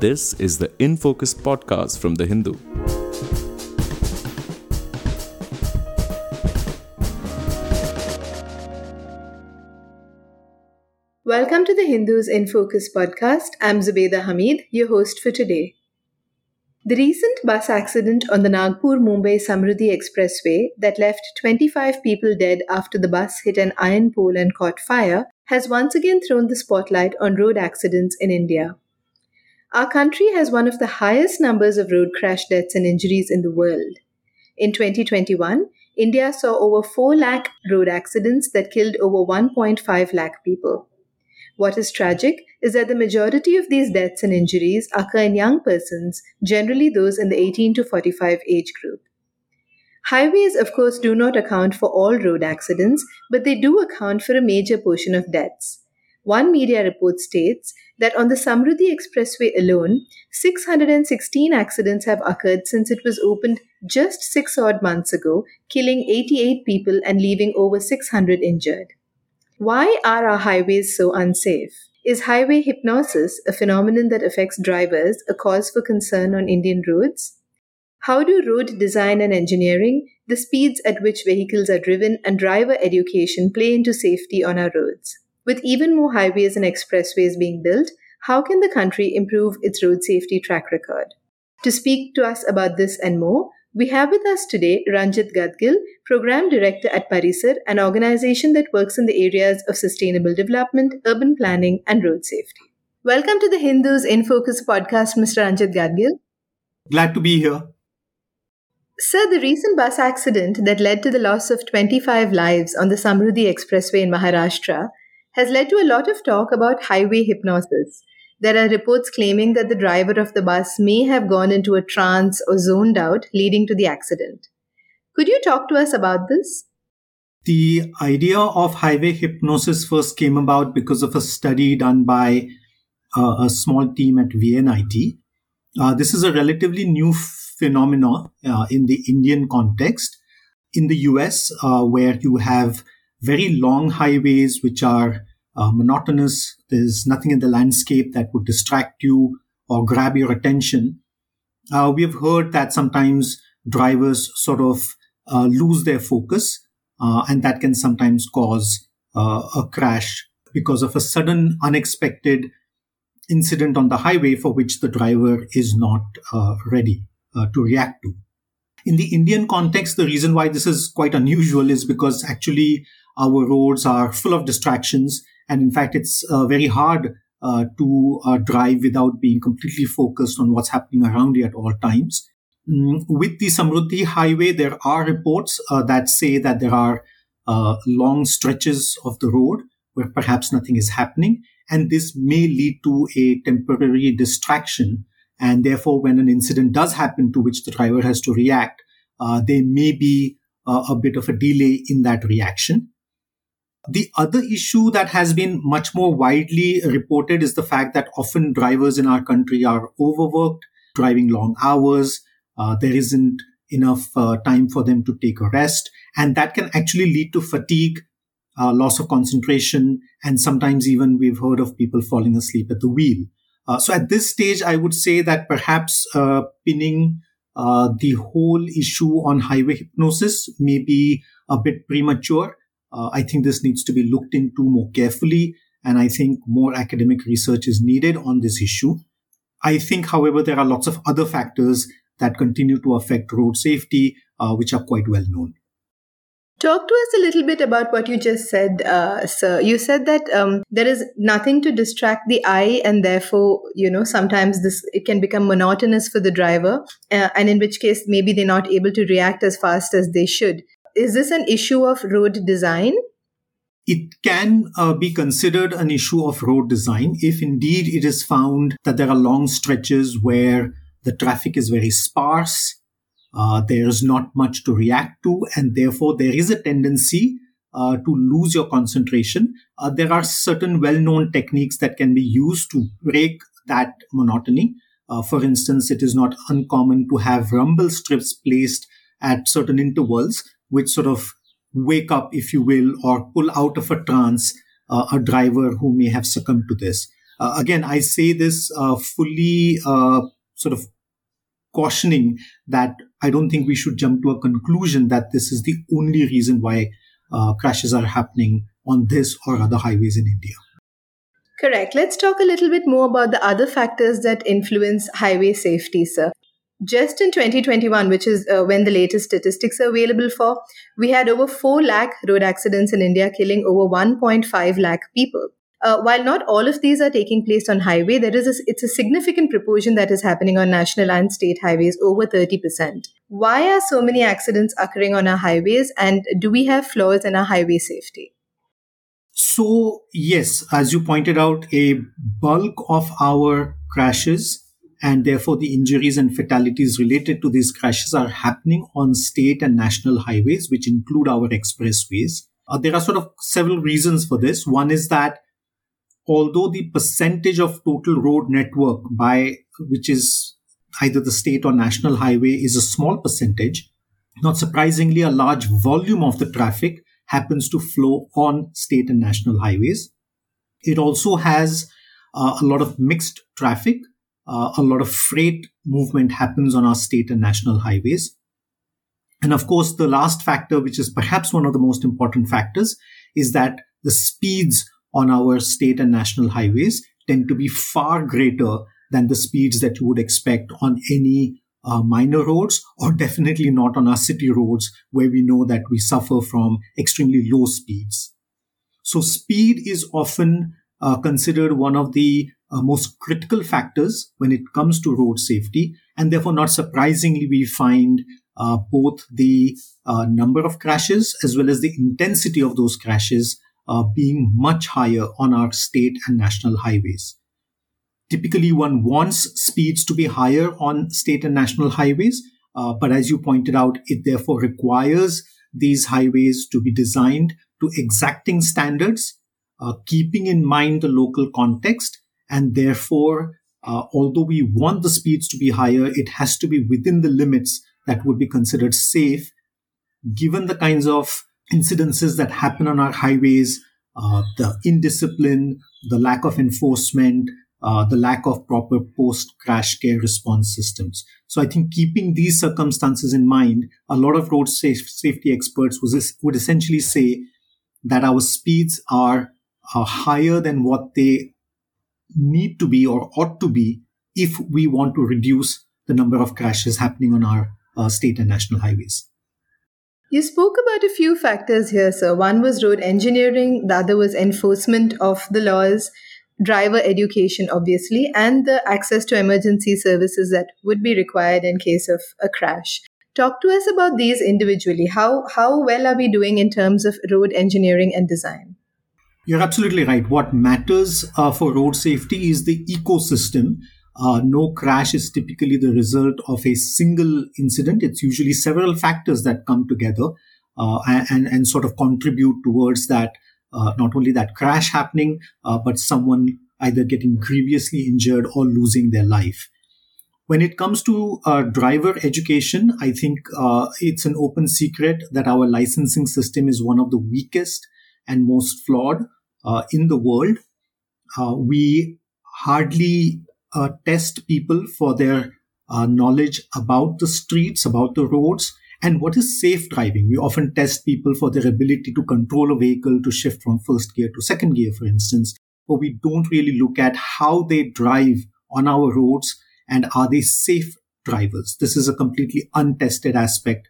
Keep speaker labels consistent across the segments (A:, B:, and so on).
A: This is the In Focus podcast from The Hindu.
B: Welcome to the Hindus in Focus podcast. I'm Zubeda Hamid, your host for today. The recent bus accident on the Nagpur Mumbai Samruddhi Expressway that left 25 people dead after the bus hit an iron pole and caught fire has once again thrown the spotlight on road accidents in India. Our country has one of the highest numbers of road crash deaths and injuries in the world. In 2021, India saw over 4 lakh road accidents that killed over 1.5 lakh people. What is tragic is that the majority of these deaths and injuries occur in young persons, generally those in the 18 to 45 age group. Highways, of course, do not account for all road accidents, but they do account for a major portion of deaths. One media report states that on the Samruddhi Expressway alone, 616 accidents have occurred since it was opened just six odd months ago, killing 88 people and leaving over 600 injured. Why are our highways so unsafe? Is highway hypnosis, a phenomenon that affects drivers, a cause for concern on Indian roads? How do road design and engineering, the speeds at which vehicles are driven, and driver education play into safety on our roads? With even more highways and expressways being built, how can the country improve its road safety track record? To speak to us about this and more, we have with us today Ranjit Gadgil, Program Director at Parisar, an organization that works in the areas of sustainable development, urban planning, and road safety. Welcome to the Hindus in Focus podcast, Mr. Ranjit Gadgil.
C: Glad to be here.
B: Sir, the recent bus accident that led to the loss of 25 lives on the Samruddhi Expressway in Maharashtra has led to a lot of talk about highway hypnosis there are reports claiming that the driver of the bus may have gone into a trance or zoned out, leading to the accident. Could you talk to us about this?
C: The idea of highway hypnosis first came about because of a study done by uh, a small team at VNIT. Uh, this is a relatively new phenomenon uh, in the Indian context. In the US, uh, where you have very long highways which are uh, monotonous. There's nothing in the landscape that would distract you or grab your attention. Uh, we have heard that sometimes drivers sort of uh, lose their focus, uh, and that can sometimes cause uh, a crash because of a sudden, unexpected incident on the highway for which the driver is not uh, ready to react to. In the Indian context, the reason why this is quite unusual is because actually our roads are full of distractions and in fact, it's uh, very hard uh, to uh, drive without being completely focused on what's happening around you at all times. Mm, with the Samruddhi Highway, there are reports uh, that say that there are uh, long stretches of the road where perhaps nothing is happening. And this may lead to a temporary distraction. And therefore, when an incident does happen to which the driver has to react, uh, there may be a bit of a delay in that reaction. The other issue that has been much more widely reported is the fact that often drivers in our country are overworked, driving long hours. Uh, there isn't enough uh, time for them to take a rest. And that can actually lead to fatigue, uh, loss of concentration, and sometimes even we've heard of people falling asleep at the wheel. Uh, so at this stage, I would say that perhaps uh, pinning uh, the whole issue on highway hypnosis may be a bit premature. Uh, I think this needs to be looked into more carefully, and I think more academic research is needed on this issue. I think, however, there are lots of other factors that continue to affect road safety, uh, which are quite well known.
B: Talk to us a little bit about what you just said, uh, sir. You said that um, there is nothing to distract the eye, and therefore, you know, sometimes this it can become monotonous for the driver, uh, and in which case maybe they're not able to react as fast as they should is this an issue of road design?
C: It can uh, be considered an issue of road design if indeed it is found that there are long stretches where the traffic is very sparse, uh, there is not much to react to, and therefore there is a tendency uh, to lose your concentration. Uh, there are certain well known techniques that can be used to break that monotony. Uh, for instance, it is not uncommon to have rumble strips placed at certain intervals which sort of wake up, if you will, or pull out of a trance uh, a driver who may have succumbed to this. uh, again, I say this uh, fully uh, sort of cautioning that I don't think we should jump to a conclusion that this is the only reason why uh, crashes are happening on this or other highways in India.
B: Correct. Let's talk a little bit more about the other factors that influence highway safety, sir. Just in 2021, which is uh, when the latest statistics are available for, we had over 4 lakh road accidents in India, killing over 1.5 lakh people. Uh, while not all of these are taking place on highway, there is a, it's a significant proportion that is happening on national and state highways, over 30%. Why are so many accidents occurring on our highways, and do we have flaws in our highway safety?
C: So, yes, as you pointed out, a bulk of our crashes and therefore the injuries and fatalities related to these crashes are happening on state and national highways, which include our expressways. Uh, there are sort of several reasons for this. One is that although the percentage of total road network by which is either the state or national highway is a small percentage, not surprisingly, a large volume of the traffic happens to flow on state and national highways. It also has uh, a lot of mixed traffic. Uh, a lot of freight movement happens on our state and national highways. And of course, the last factor, which is perhaps one of the most important factors, is that the speeds on our state and national highways tend to be far greater than the speeds that you would expect on any uh, minor roads or definitely not on our city roads where we know that we suffer from extremely low speeds. So speed is often uh, considered one of the uh, most critical factors when it comes to road safety. And therefore, not surprisingly, we find uh, both the uh, number of crashes as well as the intensity of those crashes uh, being much higher on our state and national highways. Typically, one wants speeds to be higher on state and national highways, uh, but as you pointed out, it therefore requires these highways to be designed to exacting standards, uh, keeping in mind the local context, and therefore, uh, although we want the speeds to be higher, it has to be within the limits that would be considered safe, given the kinds of incidences that happen on our highways, uh, the indiscipline, the lack of enforcement, uh, the lack of proper post crash care response systems. So I think keeping these circumstances in mind, a lot of road safe, safety experts was, would essentially say that our speeds are, are higher than what they need to be or ought to be if we want to reduce the number of crashes happening on our uh, state and national highways.
B: You spoke about a few factors here, sir. One was road engineering, the other was enforcement of the laws, driver education, obviously, and the access to emergency services that would be required in case of a crash. Talk to us about these individually. How, how well are we doing in terms of road engineering and design?
C: You're absolutely right. What matters uh, for road safety is the ecosystem. Uh, no crash is typically the result of a single incident. It's usually several factors that come together uh, and, and sort of contribute towards that uh, not only that crash happening, uh, but someone either getting grievously injured or losing their life. When it comes to uh, driver education, I think uh, it's an open secret that our licensing system is one of the weakest and most flawed in the world. Uh, we hardly test people for their knowledge about the streets, about the roads, and what is safe driving? We often test people for their ability to control a vehicle, to shift from first gear to second gear, for instance, but we don't really look at how they drive on our roads and are they safe drivers. This is a completely untested aspect,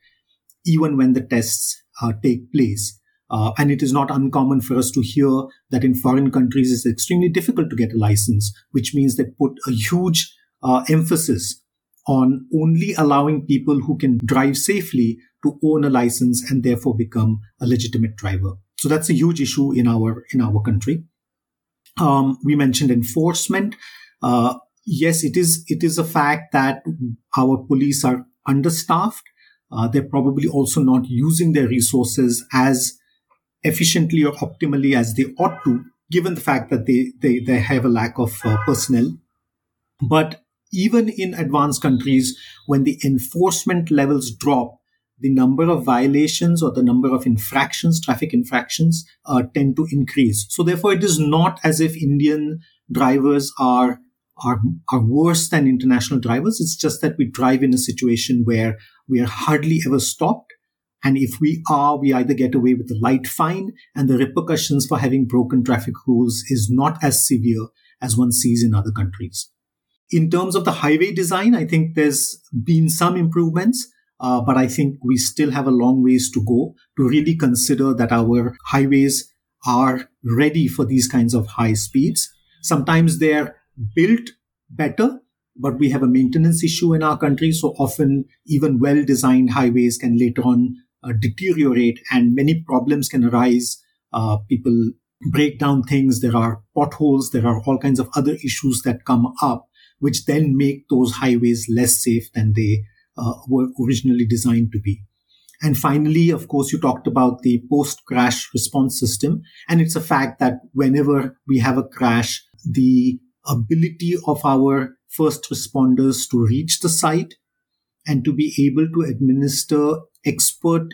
C: even when the tests uh, take place. Uh, and it is not uncommon for us to hear that in foreign countries it's extremely difficult to get a license, which means they put a huge uh, emphasis on only allowing people who can drive safely to own a license and therefore become a legitimate driver. So that's a huge issue in our in our country. Um, we mentioned enforcement. Uh, yes, it is it is a fact that our police are understaffed. Uh, they're probably also not using their resources as efficiently or optimally as they ought to, given the fact that they they, they have a lack of uh, personnel. But even in advanced countries, when the enforcement levels drop, the number of violations or the number of infractions, traffic infractions, uh, tend to increase. So therefore, it is not as if Indian drivers are are are worse than international drivers. It's just that we drive in a situation where we are hardly ever stopped. And if we are, we either get away with a light fine and the repercussions for having broken traffic rules is not as severe as one sees in other countries. In terms of the highway design, I think there's been some improvements. Uh, but I think we still have a long ways to go to really consider that our highways are ready for these kinds of high speeds. Sometimes they're built better, but we have a maintenance issue in our country. So often, even well designed highways can later on deteriorate and many problems can arise. Uh, people break down things. There are potholes. There are all kinds of other issues that come up, which then make those highways less safe than they uh, were originally designed to be. And finally, of course, you talked about the post crash response system. And it's a fact that whenever we have a crash, the ability of our first responders to reach the site and to be able to administer expert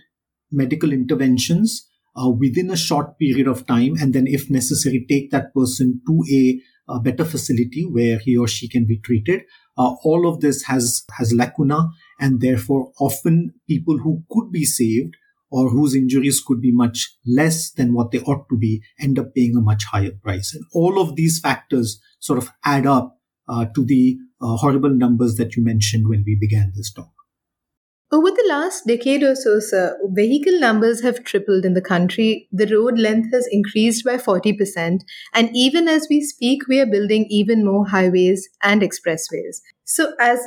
C: medical interventions uh, within a short period of time, and then, if necessary, take that person to a, a better facility where he or she can be treated. Uh, all of this has has lacuna, and therefore, often people who could be saved or whose injuries could be much less than what they ought to be end up paying a much higher price. And all of these factors sort of add up uh, to the uh, horrible numbers that you mentioned when we began this talk.
B: Over the last decade or so, sir, vehicle numbers have tripled in the country. The road length has increased by 40%. And even as we speak, we are building even more highways and expressways. So, as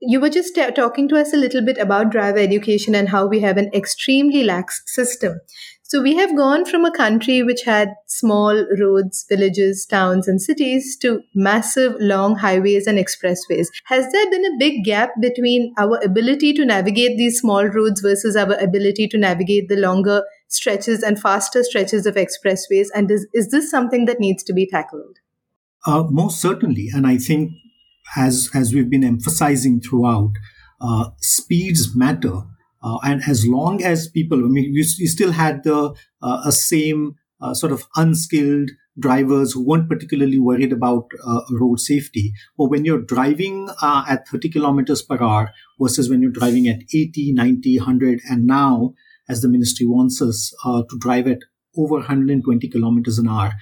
B: you were just t- talking to us a little bit about driver education and how we have an extremely lax system. So we have gone from a country which had small roads, villages, towns, and cities to massive long highways and expressways. Has there been a big gap between our ability to navigate these small roads versus our ability to navigate the longer stretches and faster stretches of expressways? And is, is this something that needs to be tackled?
C: Uh, most certainly. And I think, as, as we've been emphasizing throughout, uh, speeds matter uh, and as long as people, I mean, you, you still had the uh, same uh, sort of unskilled drivers who weren't particularly worried about uh, road safety. But when you're driving uh, at 30 kilometers per hour versus when you're driving at 80, 90, 100, and now, as the ministry wants us uh, to drive at over 120 kilometers an hour,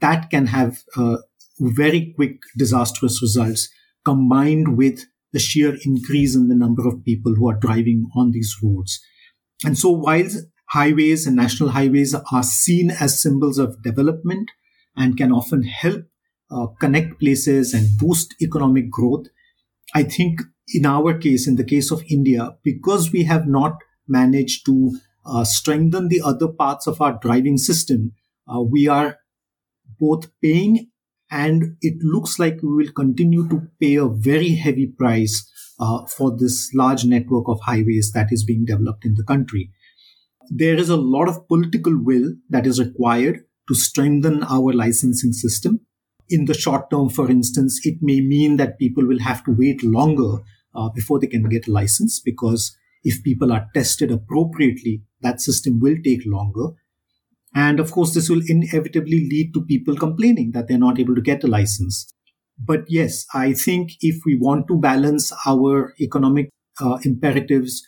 C: that can have very quick disastrous results combined with the sheer increase in the number of people who are driving on these roads. And so while highways and national highways are seen as symbols of development and can often help uh, connect places and boost economic growth, I think in our case, in the case of India, because we have not managed to uh, strengthen the other parts of our driving system, uh, we are both paying and it looks like we will continue to pay a very heavy price uh, for this large network of highways that is being developed in the country. There is a lot of political will that is required to strengthen our licensing system. In the short term, for instance, it may mean that people will have to wait longer uh, before they can get a license because if people are tested appropriately, that system will take longer. And of course, this will inevitably lead to people complaining that they're not able to get a license. But yes, I think if we want to balance our economic uh, imperatives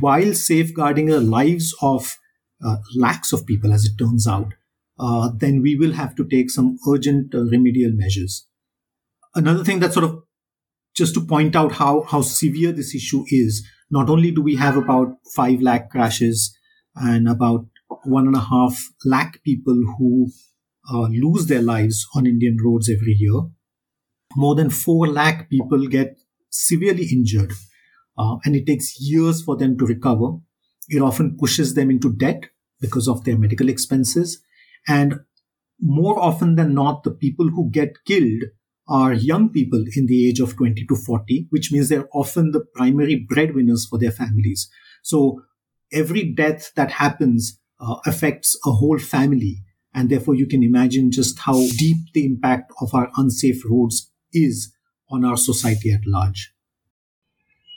C: while safeguarding the lives of uh, lakhs of people, as it turns out, uh, then we will have to take some urgent uh, remedial measures. Another thing that sort of just to point out how, how severe this issue is, not only do we have about 5 lakh crashes and about one and a half lakh people who uh, lose their lives on Indian roads every year. More than 4 lakh people get severely injured, uh, and it takes years for them to recover. It often pushes them into debt because of their medical expenses. And more often than not, the people who get killed are young people in the age of 20 to 40, which means they're often the primary breadwinners for their families. So every death that happens uh, affects a whole family. And therefore, you can imagine just how deep the impact of our unsafe roads is on our society at large.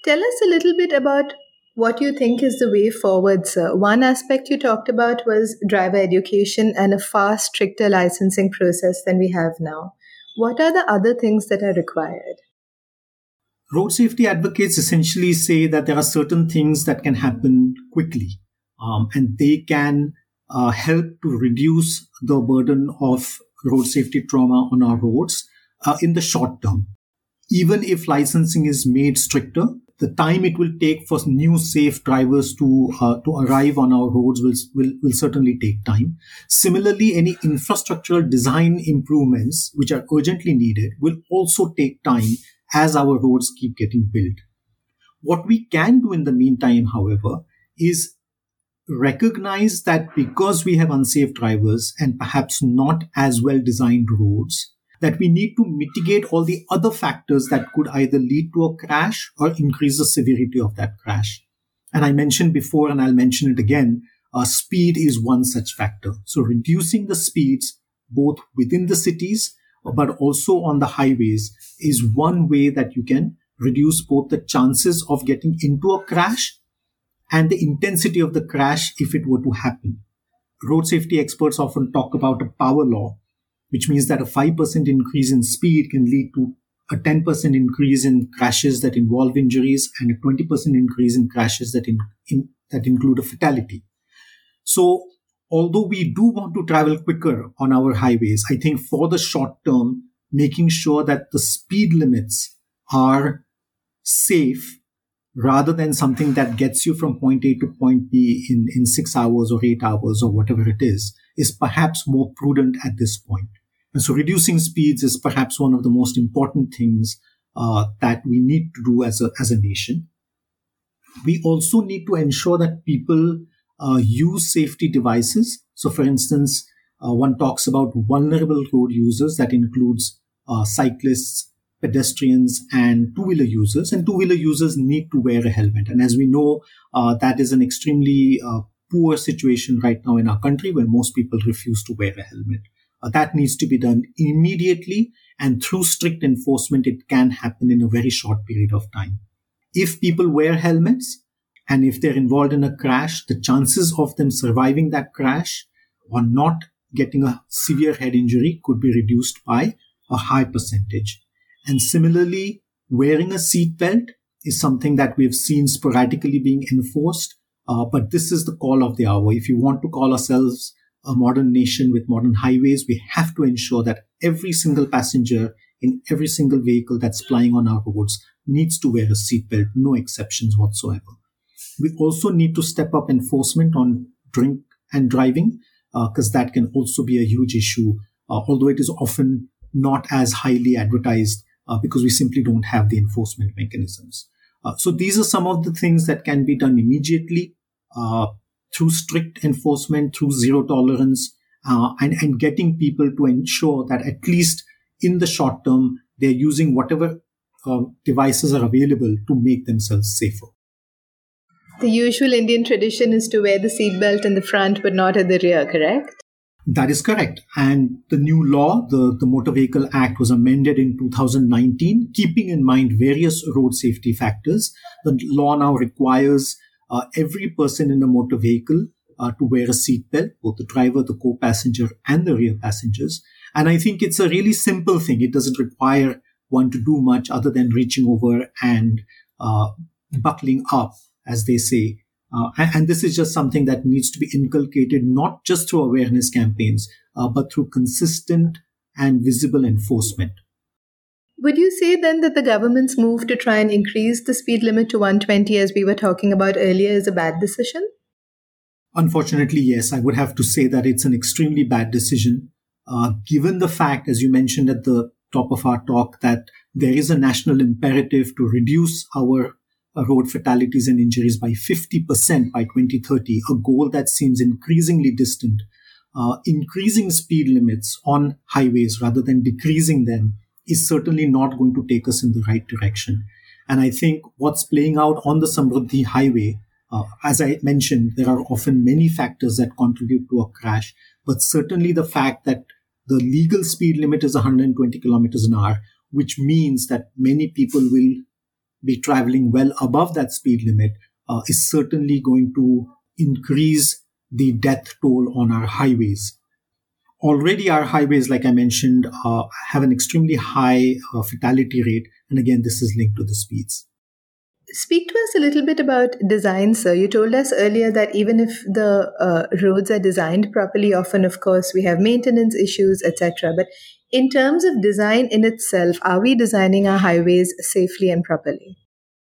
B: Tell us a little bit about what you think is the way forward, sir. One aspect you talked about was driver education and a far stricter licensing process than we have now. what are the other things that are required?
C: Road safety advocates essentially say that there are certain things that can happen quickly um, and they can uh, help to reduce the burden of road safety trauma on our roads uh, in the short term. Even if licensing is made stricter, the time it will take for new safe drivers to uh, to arrive on our roads will, will will certainly take time. Similarly, any infrastructural design improvements which are urgently needed will also take time as our roads keep getting built. What we can do in the meantime, however, is recognize that because we have unsafe drivers and perhaps not as well designed roads, that we need to mitigate all the other factors that could either lead to a crash or increase the severity of that crash. And I mentioned before, and I'll mention it again, uh, speed is one such factor. So reducing the speeds both within the cities but also on the highways is one way that you can reduce both the chances of getting into a crash and the intensity of the crash if it were to happen. Road safety experts often talk about a power law, which means that a 5% increase in speed can lead to a 10% increase in crashes that involve injuries and a 20% increase in crashes that, in, in, that include a fatality. So, although we do want to travel quicker on our highways, I think for the short term, making sure that the speed limits are safe rather than something that gets you from point A to point B in, in six hours or eight hours or whatever it is, is perhaps more prudent at this point. And so reducing speeds is perhaps one of the most important things uh, that we need to do as a, as a nation. We also need to ensure that people uh, use safety devices. So, for instance, uh, one talks about vulnerable road users that includes uh, cyclists, pedestrians and two-wheeler users and two-wheeler users need to wear a helmet. And as we know uh, that is an extremely uh, poor situation right now in our country where most people refuse to wear a helmet. Uh, that needs to be done immediately and through strict enforcement it can happen in a very short period of time. If people wear helmets and if they're involved in a crash the chances of them surviving that crash or not getting a severe head injury could be reduced by a high percentage and similarly, wearing a seatbelt is something that we have seen sporadically being enforced. Uh, but this is the call of the hour. If you want to call ourselves a modern nation with modern highways, we have to ensure that every single passenger in every single vehicle that's flying on our roads needs to wear a seatbelt, no exceptions whatsoever. We also need to step up enforcement on drink and driving, because uh, that can also be a huge issue, uh, although it is often not as highly advertised because we simply don't have the enforcement mechanisms. Uh, so these are some of the things that can be done immediately uh, through strict enforcement, through zero tolerance, uh, and, and getting people to ensure that at least in the short term, they're using whatever uh, devices are available to make themselves safer.
B: The usual Indian tradition is to wear the seatbelt in the front but not at the rear, correct?
C: That is correct. And the new law, the, the Motor Vehicle Act, was amended in 2019, keeping in mind various road safety factors. The law now requires uh, every person in a motor vehicle uh, to wear a seatbelt, both the driver, the co passenger, and the rear passengers. And I think it's a really simple thing. It doesn't require one to do much other than reaching over and uh, buckling up, as they say, uh, and this is just something that needs to be inculcated not just through awareness campaigns, uh, but through consistent and visible enforcement.
B: Would you say then that the government's move to try and increase the speed limit to 120, as we were talking about earlier, is a bad decision?
C: Unfortunately, yes. I would have to say that it's an extremely bad decision, uh, given the fact, as you mentioned at the top of our talk, that there is a national imperative to reduce our road fatalities and injuries by 50% by 2030, a goal that seems increasingly distant. Uh, increasing speed limits on highways rather than decreasing them is certainly not going to take us in the right direction. And I think what's playing out on the Samruddhi highway, uh, as I mentioned, there are often many factors that contribute to a crash, but certainly the fact that the legal speed limit is 120 kilometers an hour, which means that many people will be traveling well above that speed limit uh, is certainly going to increase the death toll on our highways. already our highways, like I mentioned, uh, have an extremely high uh, fatality rate. And again, this is linked to the speeds.
B: Speak to us a little bit about design, sir. You told us earlier that even if the uh, roads are designed properly, often, of course, we have maintenance issues, etc. But in terms of design in itself, are we designing our highways safely and properly?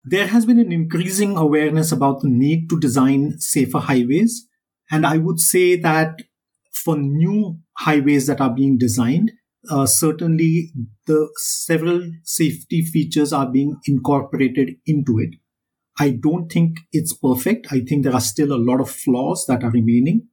C: There has been an increasing awareness about the need to design safer highways. And I would say that for new highways that are being designed, uh, certainly the several safety features are being incorporated into it. I don't think it's perfect. I think there are still a lot of flaws that are remaining.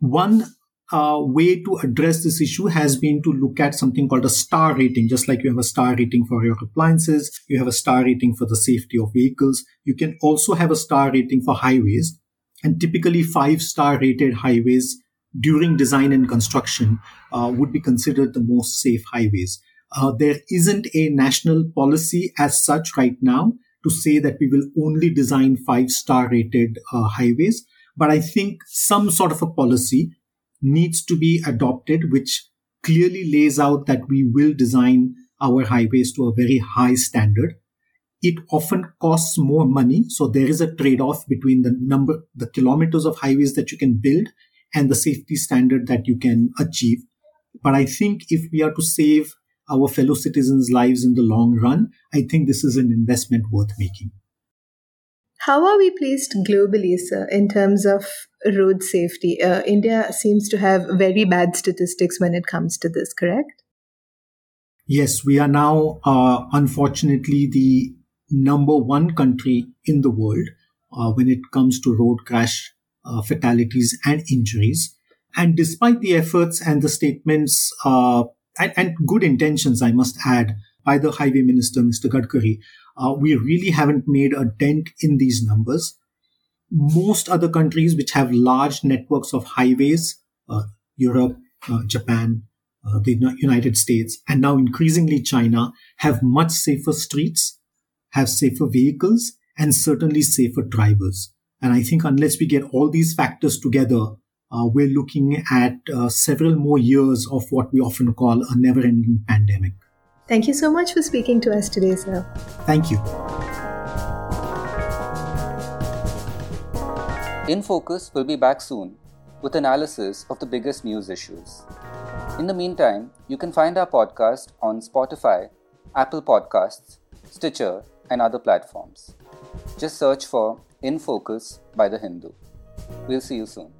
C: One uh, way to address this issue has been to look at something called a star rating. Just like you have a star rating for your appliances, you have a star rating for the safety of vehicles. You can also have a star rating for highways. And typically, five star rated highways during design and construction uh, would be considered the most safe highways. Uh, there isn't a national policy as such right now to say that we will only design five star rated uh, highways. But I think some sort of a policy needs to be adopted, which clearly lays out that we will design our highways to a very high standard. It often costs more money. So there is a trade off between the number, the kilometers of highways that you can build and the safety standard that you can achieve. But I think if we are to save our fellow citizens' lives in the long run, I think this is an investment worth making.
B: How are we placed globally, sir, in terms of road safety? Uh, India seems to have very bad statistics when it comes to this, correct?
C: Yes, we are now, uh, unfortunately, the number one country in the world uh, when it comes to road crash uh, fatalities and injuries. And despite the efforts and the statements uh, and, and, good intentions, I must add, by the Highway Minister, Mr. Gadkari, uh, we really haven't made a dent in these numbers. Most other countries which have large networks of highways, uh, Europe, uh, Japan, uh, the United States, and now increasingly China, have much safer streets, have safer vehicles, and certainly safer drivers. And I think unless we get all these factors together, uh, we're looking at uh, several more years of what we often call a never ending pandemic.
B: Thank you so much for speaking to us today, sir.
C: Thank you.
D: In Focus will be back soon with analysis of the biggest news issues. In the meantime, you can find our podcast on Spotify, Apple Podcasts, Stitcher, and other platforms. Just search for in Focus by The Hindu. We'll see you soon.